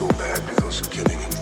so bad because killing him.